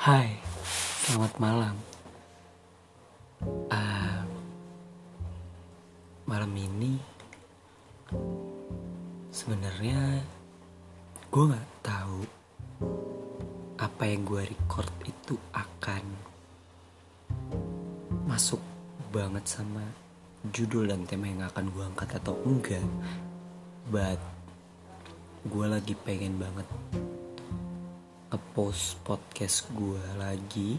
Hai, selamat malam. Ah, malam ini sebenarnya gue nggak tahu apa yang gue record itu akan masuk banget sama judul dan tema yang akan gue angkat atau enggak. But gue lagi pengen banget ngepost podcast gue lagi.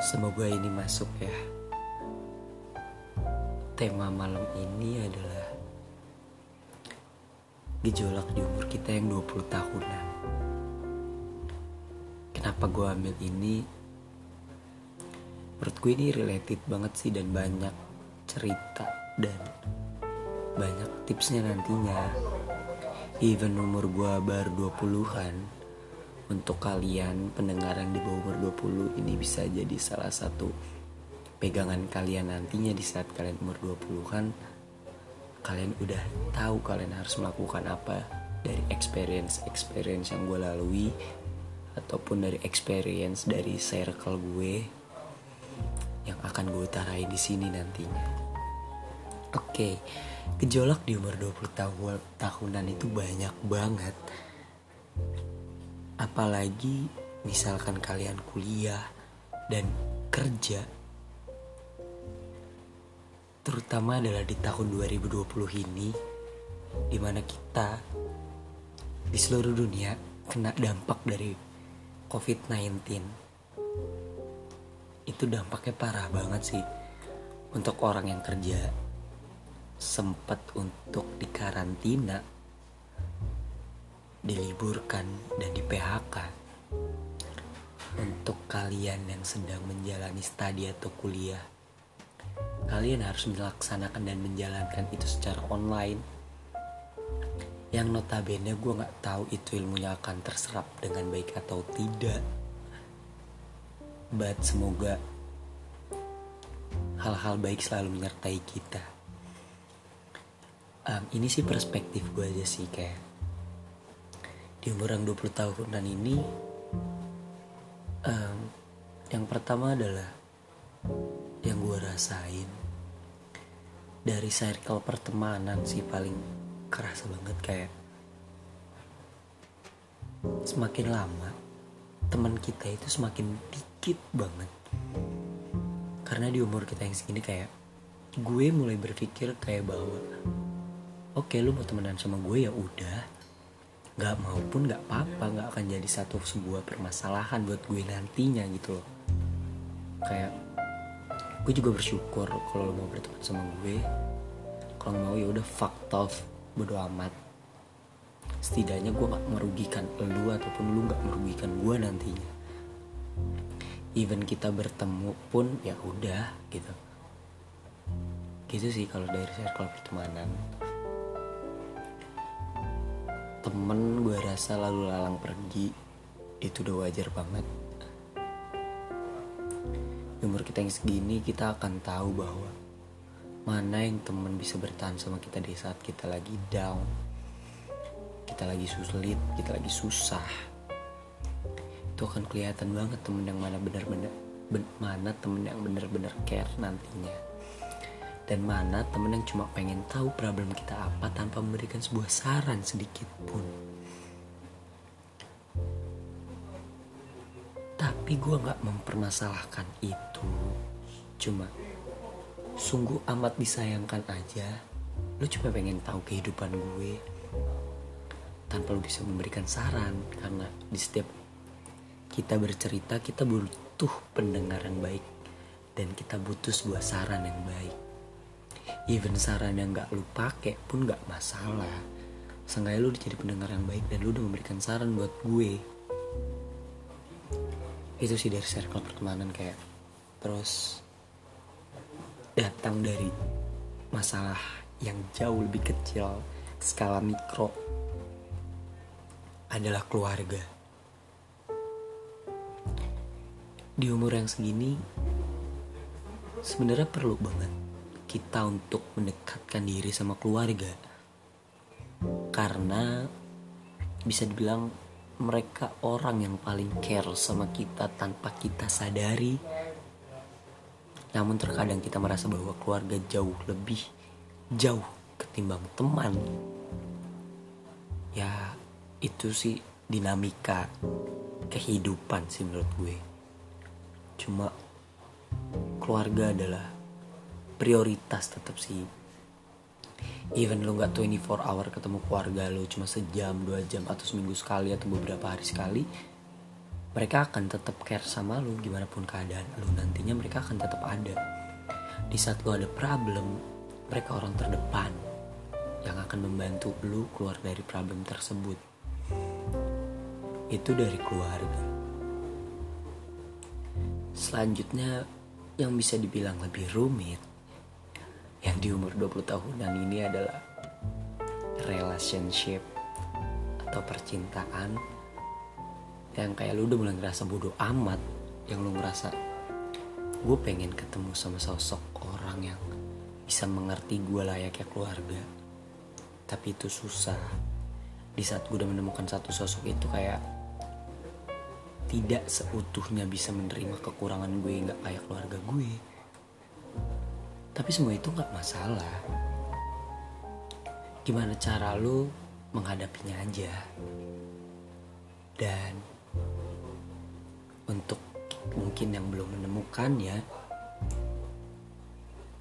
Semoga ini masuk ya. Tema malam ini adalah gejolak di umur kita yang 20 tahunan. Kenapa gue ambil ini? Menurut gue ini related banget sih dan banyak cerita dan banyak tipsnya nantinya even umur gue baru 20-an untuk kalian pendengar yang di bawah umur 20 ini bisa jadi salah satu pegangan kalian nantinya di saat kalian umur 20-an kalian udah tahu kalian harus melakukan apa dari experience experience yang gue lalui ataupun dari experience dari circle gue yang akan gue utarain di sini nantinya. Oke, okay gejolak di umur 20 tahun tahunan itu banyak banget. Apalagi misalkan kalian kuliah dan kerja terutama adalah di tahun 2020 ini di mana kita di seluruh dunia kena dampak dari COVID-19 itu dampaknya parah banget sih untuk orang yang kerja sempat untuk dikarantina, diliburkan dan di PHK. Untuk kalian yang sedang menjalani studi atau kuliah, kalian harus melaksanakan dan menjalankan itu secara online. Yang notabene gue gak tahu itu ilmunya akan terserap dengan baik atau tidak. But semoga hal-hal baik selalu menyertai kita um, ini sih perspektif gue aja sih kayak di umur yang 20 tahunan ini um, yang pertama adalah yang gue rasain dari circle pertemanan sih paling kerasa banget kayak semakin lama teman kita itu semakin dikit banget. Karena di umur kita yang segini kayak gue mulai berpikir kayak bahwa oke lu mau temenan sama gue ya udah. Nggak mau pun nggak apa-apa nggak akan jadi satu sebuah permasalahan buat gue nantinya gitu loh. Kayak gue juga bersyukur kalau lo mau berteman sama gue. Kalau mau ya udah fuck off bodo amat. Setidaknya gue gak merugikan lu ataupun lu gak merugikan gue nantinya. Even kita bertemu pun ya udah gitu. Gitu sih kalau dari circle pertemanan temen gue rasa lalu lalang pergi itu udah wajar banget. Umur kita yang segini kita akan tahu bahwa mana yang temen bisa bertahan sama kita di saat kita lagi down kita lagi sulit kita lagi susah. Itu akan kelihatan banget temen yang mana benar-benar ben, mana temen yang benar-benar care nantinya dan mana temen yang cuma pengen tahu problem kita apa tanpa memberikan sebuah saran sedikit pun. Tapi gue gak mempermasalahkan itu. Cuma sungguh amat disayangkan aja. Lu cuma pengen tahu kehidupan gue tanpa lu bisa memberikan saran karena di setiap kita bercerita kita butuh pendengar yang baik dan kita butuh sebuah saran yang baik even saran yang gak lu pakai pun gak masalah. Seenggaknya lu jadi pendengar yang baik dan lu udah memberikan saran buat gue. Itu sih dari circle pertemanan kayak Terus datang dari masalah yang jauh lebih kecil skala mikro adalah keluarga. Di umur yang segini sebenarnya perlu banget kita untuk mendekatkan diri sama keluarga. Karena bisa dibilang mereka orang yang paling care sama kita tanpa kita sadari. Namun terkadang kita merasa bahwa keluarga jauh lebih jauh ketimbang teman. Ya itu sih dinamika kehidupan sih menurut gue. Cuma keluarga adalah prioritas tetap sih. Even lo nggak 24 hour ketemu keluarga lo cuma sejam dua jam atau seminggu sekali atau beberapa hari sekali mereka akan tetap care sama lo gimana pun keadaan lo nantinya mereka akan tetap ada. Di saat lo ada problem mereka orang terdepan yang akan membantu lo keluar dari problem tersebut. Itu dari keluarga. Selanjutnya yang bisa dibilang lebih rumit yang di umur 20 tahunan ini adalah relationship atau percintaan yang kayak lu udah mulai ngerasa bodoh amat yang lu ngerasa gue pengen ketemu sama sosok orang yang bisa mengerti gue layaknya keluarga. Tapi itu susah. Di saat gue udah menemukan satu sosok itu kayak tidak seutuhnya bisa menerima kekurangan gue nggak kayak keluarga gue tapi semua itu nggak masalah. Gimana cara lo menghadapinya aja? Dan untuk mungkin yang belum menemukan ya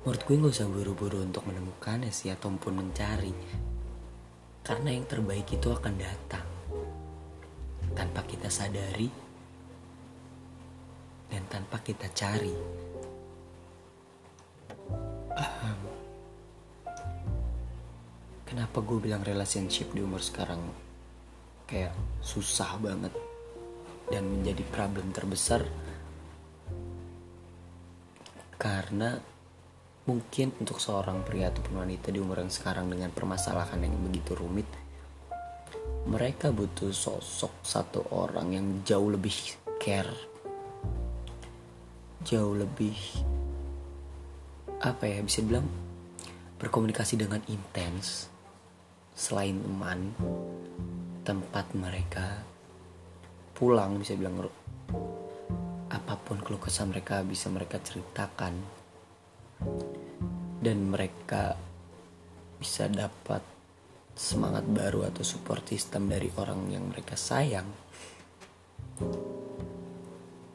menurut gue gak usah buru-buru untuk menemukannya sih ataupun mencari. Karena yang terbaik itu akan datang. Tanpa kita sadari dan tanpa kita cari. Kenapa gue bilang relationship di umur sekarang kayak susah banget dan menjadi problem terbesar? Karena mungkin untuk seorang pria ataupun wanita di umur yang sekarang dengan permasalahan yang begitu rumit mereka butuh sosok satu orang yang jauh lebih care jauh lebih apa ya bisa bilang berkomunikasi dengan intens selain teman tempat mereka pulang bisa bilang apa pun keluh kesah mereka bisa mereka ceritakan. Dan mereka bisa dapat semangat baru atau support system dari orang yang mereka sayang.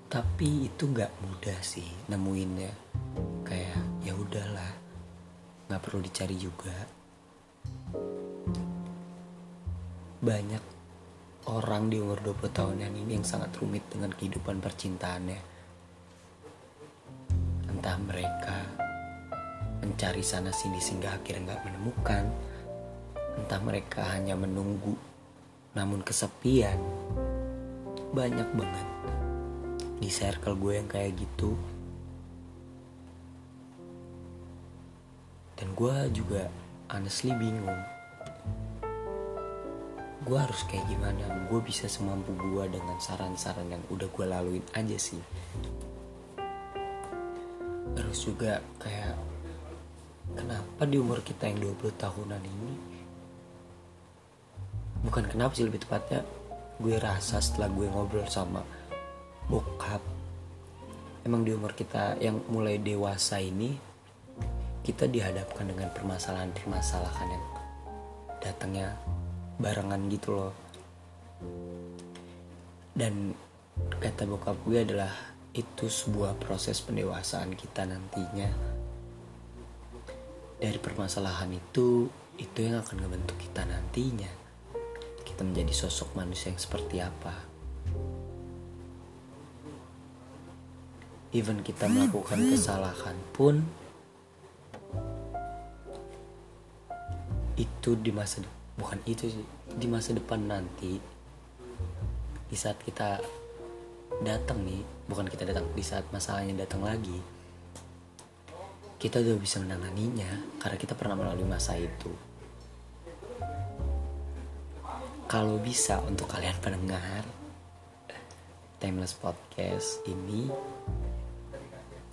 Tapi itu nggak mudah sih nemuinnya. Kayak ya udahlah nggak perlu dicari juga banyak orang di umur 20 tahunan ini yang sangat rumit dengan kehidupan percintaannya. Entah mereka mencari sana sini sehingga akhirnya nggak menemukan. Entah mereka hanya menunggu namun kesepian. Banyak banget di circle gue yang kayak gitu. Dan gue juga honestly bingung gue harus kayak gimana? Gue bisa semampu gue dengan saran-saran yang udah gue laluin aja sih. Terus juga kayak kenapa di umur kita yang 20 tahunan ini bukan kenapa sih lebih tepatnya gue rasa setelah gue ngobrol sama bokap emang di umur kita yang mulai dewasa ini kita dihadapkan dengan permasalahan-permasalahan yang datangnya barengan gitu loh. Dan kata bokap gue adalah itu sebuah proses pendewasaan kita nantinya. Dari permasalahan itu itu yang akan membentuk kita nantinya. Kita menjadi sosok manusia yang seperti apa. Even kita melakukan kesalahan pun itu di masa depan bukan itu sih. Di masa depan nanti di saat kita datang nih bukan kita datang di saat masalahnya datang lagi kita udah bisa menanganinya karena kita pernah melalui masa itu. Kalau bisa untuk kalian pendengar timeless podcast ini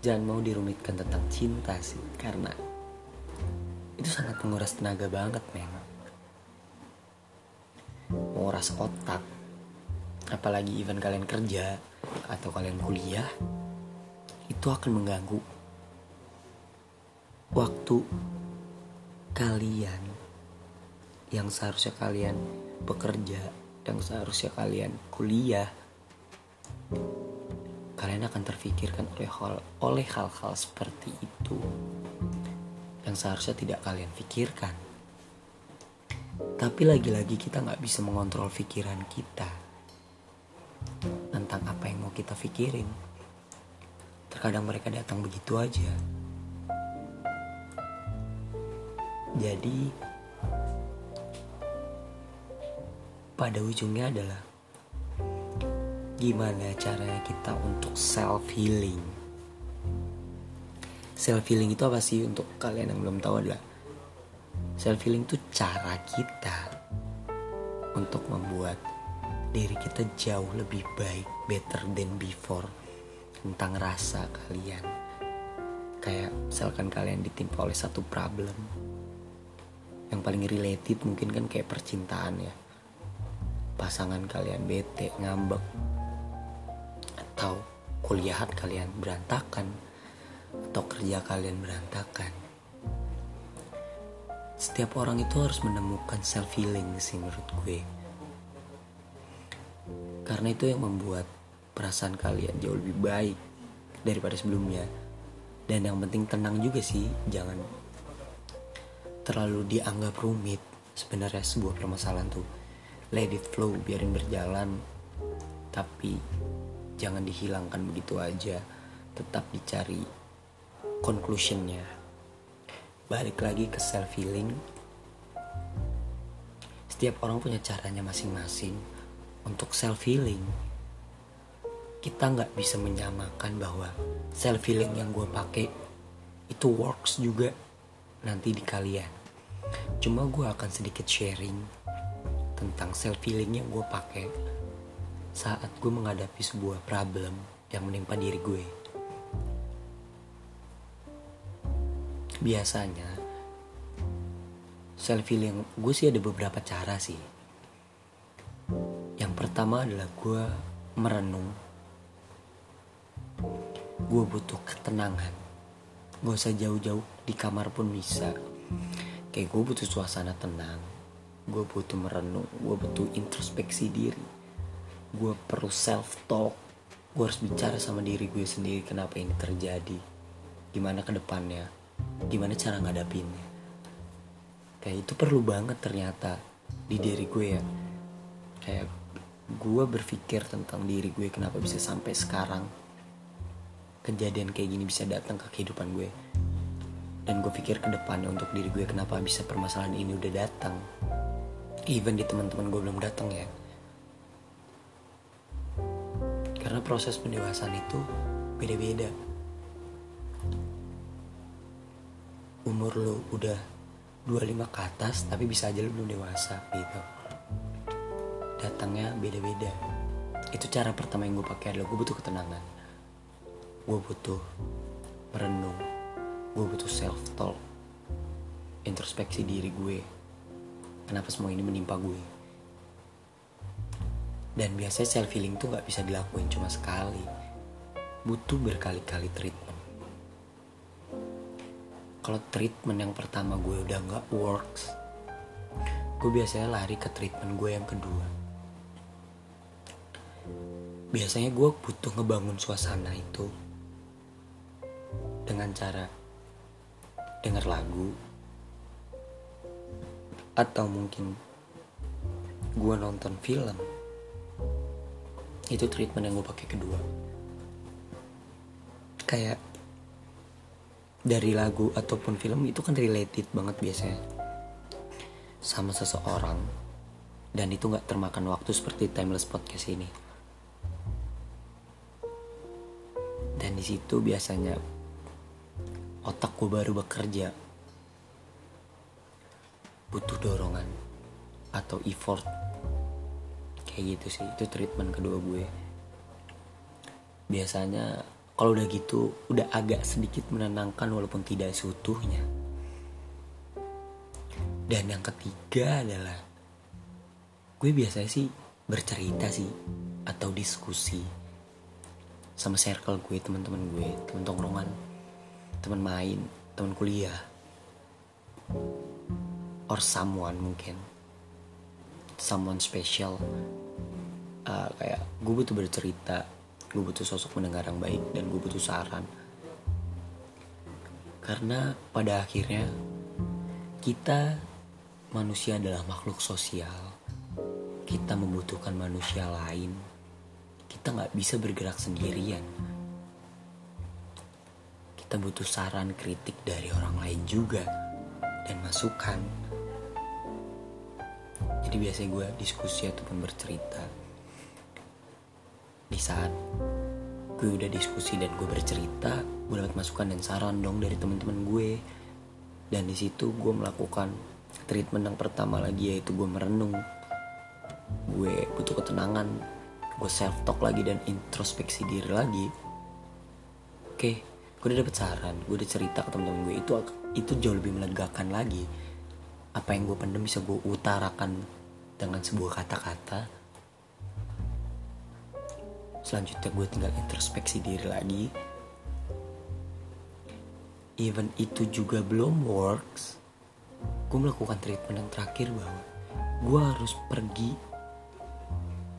jangan mau dirumitkan tentang cinta sih karena itu sangat menguras tenaga banget memang menguras otak. Apalagi event kalian kerja atau kalian kuliah itu akan mengganggu waktu kalian yang seharusnya kalian bekerja yang seharusnya kalian kuliah. Kalian akan terfikirkan oleh hal oleh hal-hal seperti itu yang seharusnya tidak kalian pikirkan tapi lagi-lagi kita nggak bisa mengontrol pikiran kita tentang apa yang mau kita pikirin. Terkadang mereka datang begitu aja. Jadi pada ujungnya adalah gimana caranya kita untuk self healing. Self healing itu apa sih? Untuk kalian yang belum tahu adalah self healing itu cara kita untuk membuat diri kita jauh lebih baik, better than before tentang rasa kalian. Kayak misalkan kalian ditimpa oleh satu problem yang paling related mungkin kan kayak percintaan ya pasangan kalian bete ngambek atau kuliahan kalian berantakan atau kerja kalian berantakan setiap orang itu harus menemukan self healing sih menurut gue. Karena itu yang membuat perasaan kalian jauh lebih baik daripada sebelumnya. Dan yang penting tenang juga sih jangan terlalu dianggap rumit sebenarnya sebuah permasalahan tuh. Let it flow biarin berjalan. Tapi jangan dihilangkan begitu aja. Tetap dicari conclusionnya balik lagi ke self healing. Setiap orang punya caranya masing-masing. Untuk self healing kita nggak bisa menyamakan bahwa self healing yang gue pakai itu works juga nanti di kalian. Cuma gue akan sedikit sharing tentang self healing yang gue pakai saat gue menghadapi sebuah problem yang menimpa diri gue. Biasanya self healing gue sih ada beberapa cara sih. Yang pertama adalah gue merenung. Gue butuh ketenangan. Gak usah jauh-jauh di kamar pun bisa. Kayak gue butuh suasana tenang gue butuh merenung gue butuh introspeksi diri gue perlu self talk gue harus bicara sama diri gue sendiri kenapa ini terjadi gimana ke depannya gimana cara ngadapinnya. Kayak itu perlu banget ternyata di diri gue ya. Kayak gue berpikir tentang diri gue kenapa bisa sampai sekarang kejadian kayak gini bisa datang ke kehidupan gue. Dan gue pikir ke depannya untuk diri gue kenapa bisa permasalahan ini udah datang. Even di teman-teman gue belum datang ya. Karena proses pendewasaan itu beda-beda umur lo udah 25 ke atas tapi bisa aja lo belum dewasa gitu. Datangnya beda-beda. Itu cara pertama yang gue pakai adalah gue butuh ketenangan. Gue butuh merenung. Gue butuh self talk introspeksi diri gue. Kenapa semua ini menimpa gue? Dan biasanya self healing tuh gak bisa dilakuin cuma sekali. Butuh berkali-kali treatment kalau treatment yang pertama gue udah gak works gue biasanya lari ke treatment gue yang kedua. Biasanya gue butuh ngebangun suasana itu dengan cara denger lagu atau mungkin gue nonton film. Itu treatment yang gue pakai kedua. Kayak dari lagu ataupun film itu kan related banget biasanya sama seseorang. Dan itu nggak termakan waktu seperti timeless podcast ini. Dan di situ biasanya otak gue baru bekerja. Butuh dorongan atau effort. Kayak gitu sih itu treatment kedua gue. Biasanya kalau udah gitu udah agak sedikit menenangkan walaupun tidak seutuhnya. Dan yang ketiga adalah gue biasanya sih bercerita sih atau diskusi sama circle gue teman-teman gue teman tongkrongan teman main teman kuliah or someone mungkin. Someone special. Uh, kayak gue butuh bercerita gue butuh sosok mendengar yang baik dan gue butuh saran. Karena pada akhirnya kita manusia adalah makhluk sosial. Kita membutuhkan manusia lain. Kita nggak bisa bergerak sendirian. Kita butuh saran kritik dari orang lain juga dan masukan. Jadi biasanya gue diskusi ataupun bercerita di saat gue udah diskusi dan gue bercerita gue dapat masukan dan saran dong dari teman-teman gue. Dan di situ gue melakukan treatment yang pertama lagi yaitu gue merenung. Gue butuh ketenangan gue self talk lagi dan introspeksi diri lagi. Oke gue udah dapet saran gue udah cerita ke teman-teman gue itu itu jauh lebih melegakan lagi. Apa yang gue pendam bisa gue utarakan dengan sebuah kata-kata selanjutnya gue tinggal introspeksi diri lagi. Even itu juga belum works gue melakukan treatment yang terakhir bahwa gue harus pergi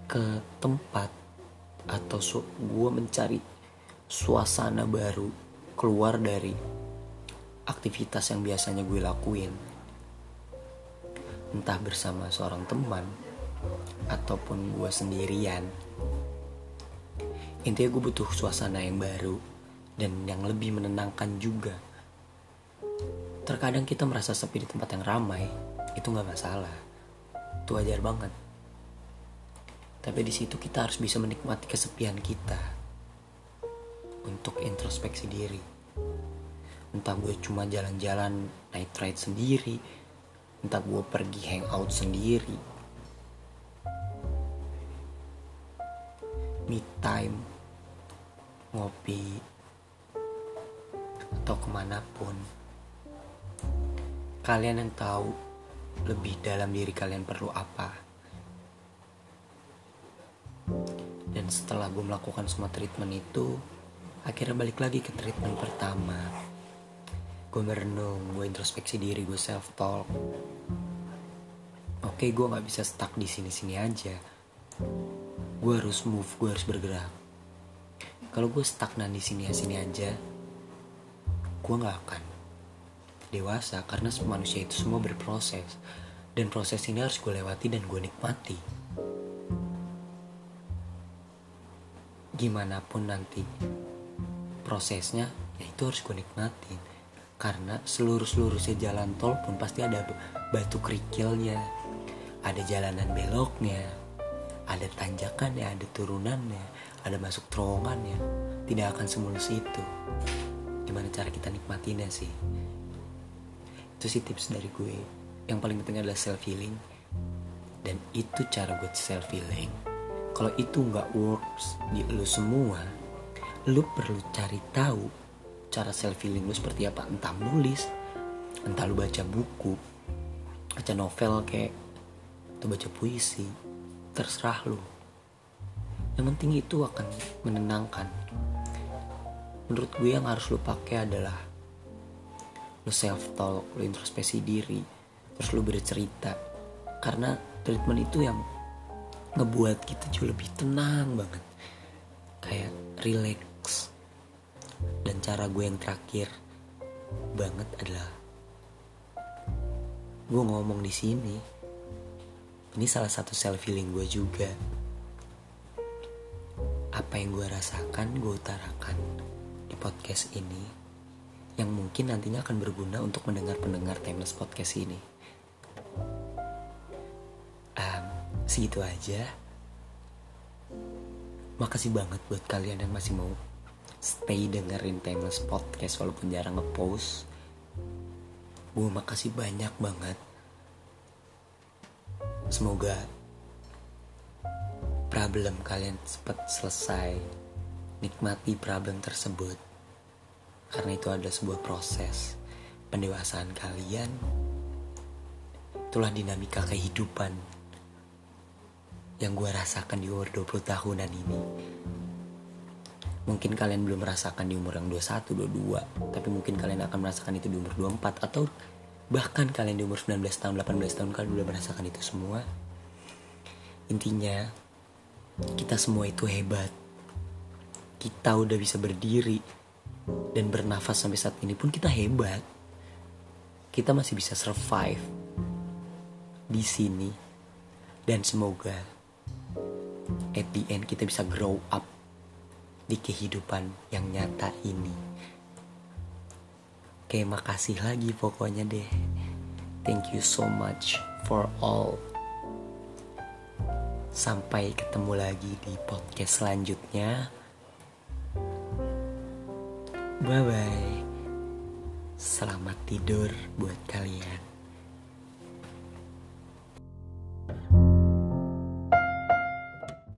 ke tempat atau su gue mencari suasana baru keluar dari aktivitas yang biasanya gue lakuin. Entah bersama seorang teman ataupun gue sendirian intinya gue butuh suasana yang baru dan yang lebih menenangkan juga. Terkadang kita merasa sepi di tempat yang ramai itu nggak masalah. Itu wajar banget. Tapi di situ kita harus bisa menikmati kesepian kita. Untuk introspeksi diri. Entah gue cuma jalan-jalan night ride sendiri entah gue pergi hangout sendiri. Me time ngopi atau ke mana pun. Kalian yang tahu lebih dalam diri kalian perlu apa. Dan setelah gue melakukan semua treatment itu akhirnya balik lagi ke treatment pertama. Gue merenung gue introspeksi diri gue self talk oke gue nggak bisa stuck di sini sini aja. Gue harus move gue harus bergerak kalau gue stagnan di sini sini aja gue nggak akan dewasa karena manusia itu semua berproses. Dan proses ini harus gue lewati dan gue nikmati. Gimana pun nanti prosesnya ya itu harus gue nikmatin karena seluruh-seluruhnya jalan tol pun pasti ada batu kerikilnya ada jalanan beloknya ada tanjakannya ada turunannya ada masuk terowongannya tidak akan semulus itu. Gimana cara kita nikmatinya sih? Itu sih tips dari gue. Yang paling penting adalah self healing dan itu cara gue self healing kalau itu nggak works di lu semua lu perlu cari tahu cara self healing lu seperti apa. Entah nulis entah lu baca buku baca novel kayak atau baca puisi. Terserah lu yang penting itu akan menenangkan. Menurut gue yang harus lu pakai adalah lu self talk lu introspeksi diri terus lu bercerita. Karena treatment itu yang ngebuat kita jauh lebih tenang banget. Kayak relax. Dan cara gue yang terakhir banget adalah gue ngomong di sini. Ini salah satu self healing gue juga apa yang gue rasakan gue utarakan di podcast ini yang mungkin nantinya akan berguna untuk mendengar pendengar timeless podcast ini. Um, segitu aja. Makasih banget buat kalian yang masih mau stay dengerin Timeless Podcast walaupun jarang ngepost. Gue makasih banyak banget. Semoga problem kalian cepat selesai nikmati problem tersebut karena itu adalah sebuah proses pendewasaan kalian itulah dinamika kehidupan yang gue rasakan di umur 20 tahunan ini. Mungkin kalian belum merasakan di umur yang 21, 22, tapi mungkin kalian akan merasakan itu di umur 24 atau bahkan kalian di umur 19 tahun, 18 tahun kalian udah merasakan itu semua. Intinya, kita semua itu hebat. Kita udah bisa berdiri dan bernafas sampai saat ini pun kita hebat. Kita masih bisa survive di sini dan semoga at the end kita bisa grow up di kehidupan yang nyata ini. Oke, makasih lagi pokoknya deh. Thank you so much for all. Sampai ketemu lagi di podcast selanjutnya. Bye bye. Selamat tidur buat kalian.